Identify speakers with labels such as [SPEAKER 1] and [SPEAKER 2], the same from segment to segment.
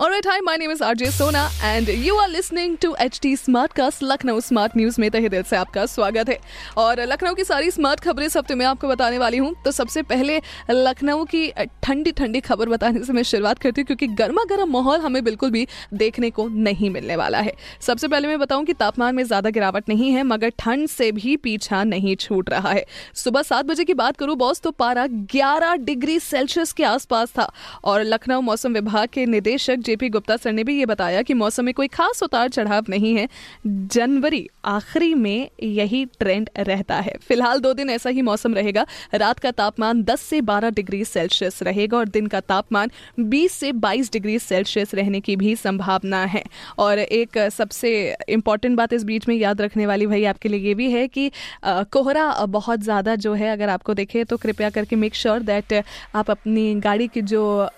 [SPEAKER 1] Alright, hi, my name is RJ Sona and you are listening to HT Smartcast Lucknow smart news में तहे दिल से आपका स्वागत है। और लखनऊ की सारी स्मार्ट खबरें इस हफ़्ते में आपको बताने वाली हूँ। तो सबसे पहले लखनऊ की ठंडी ठंडी खबर बताने से मैं शुरुआत करती हूँ क्योंकि गर्मा गर्म माहौल हमें बिल्कुल भी देखने को नहीं मिलने वाला है। सबसे पहले मैं बताऊँ कि तापमान में ज़्यादा गिरावट नहीं है मगर ठंड से भी पीछा नहीं छूट रहा है। सुबह सात बजे की बात करूँ बॉस तो पारा ग्यारह डिग्री सेल्सियस के आसपास था। और लखनऊ मौसम विभाग के निदेशक जेपी गुप्ता सर ने भी ये बताया कि मौसम में कोई खास उतार चढ़ाव नहीं है। जनवरी आखिरी में यही ट्रेंड रहता है। फ़िलहाल दो दिन ऐसा ही मौसम रहेगा। रात का तापमान 10 से 12 डिग्री सेल्सियस रहेगा और दिन का तापमान 20 से 22 डिग्री सेल्सियस रहने की भी संभावना है। और एक सबसे इंपॉर्टेंट बात इस बीच में याद रखने वाली भाई आपके लिए ये भी है कि कोहरा बहुत ज़्यादा जो है, अगर आपको देखे तो कृपया करके मेक श्योर दैट आप अपनी गाड़ी की जो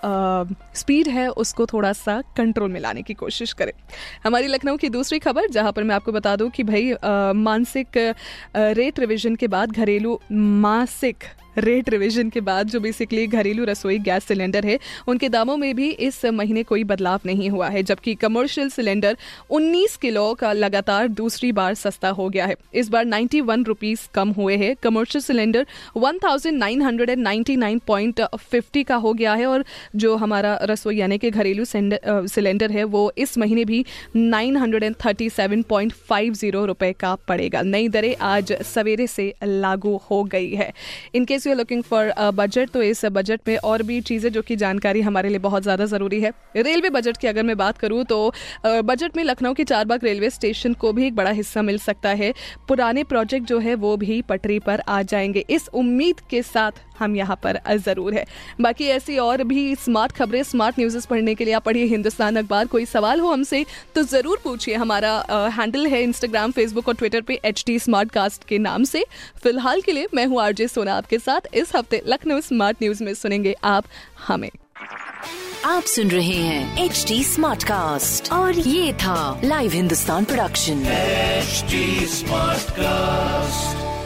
[SPEAKER 1] स्पीड है, उसको थोड़ा सा कंट्रोल में लाने की कोशिश करें। हमारी लखनऊ की दूसरी खबर, जहाँ पर मैं आपको बता दूँ कि भाई मानसिक रेट रिविजन के बाद घरेलू मासिक रेट रिवीजन के बाद जो बेसिकली घरेलू रसोई गैस सिलेंडर है, उनके दामों में भी इस महीने कोई बदलाव नहीं हुआ है, जबकि कमर्शियल सिलेंडर 19 किलो का लगातार दूसरी बार सस्ता हो गया है। इस बार 91 वन रुपीज़ कम हुए हैं। कमर्शियल सिलेंडर 1999.50 का हो गया है और जो हमारा रसोई यानी कि घरेलू सिलेंडर है, वो इस महीने भी 937.50 रुपए का पड़ेगा। नई दरें आज सवेरे से लागू हो गई है। In case you are looking for budget तो इस बजट में और भी चीज़ें जो कि जानकारी हमारे लिए बहुत ज़्यादा ज़रूरी है। रेलवे बजट की अगर मैं बात करूँ तो बजट में लखनऊ के चारबाग रेलवे स्टेशन को भी एक बड़ा हिस्सा मिल सकता है। पुराने प्रोजेक्ट जो है वो भी पटरी पर आ जाएँगे। इस उम्मीद के साथ हम यहाँ पर ज़रूर है। बाकी ऐसी और भी स्मार्ट खबरें स्मार्ट न्यूज़ पढ़ने के लिए आप पढ़िए हिंदुस्तान अखबार। कोई सवाल हो हमसे तो ज़रूर पूछिए। हमारा हैंडल है इंस्टाग्राम फेसबुक और ट्विटर पे एच टी के नाम से। फ़िलहाल के लिए मैं हूँ आरजे सोना आपके साथ। इस हफ़्ते लखनऊ स्मार्ट न्यूज़ में सुनेंगे आप हमें
[SPEAKER 2] आप सुन रहे हैं एच डी स्मार्ट कास्ट और ये था live Hindustan production
[SPEAKER 3] smart Smartcast.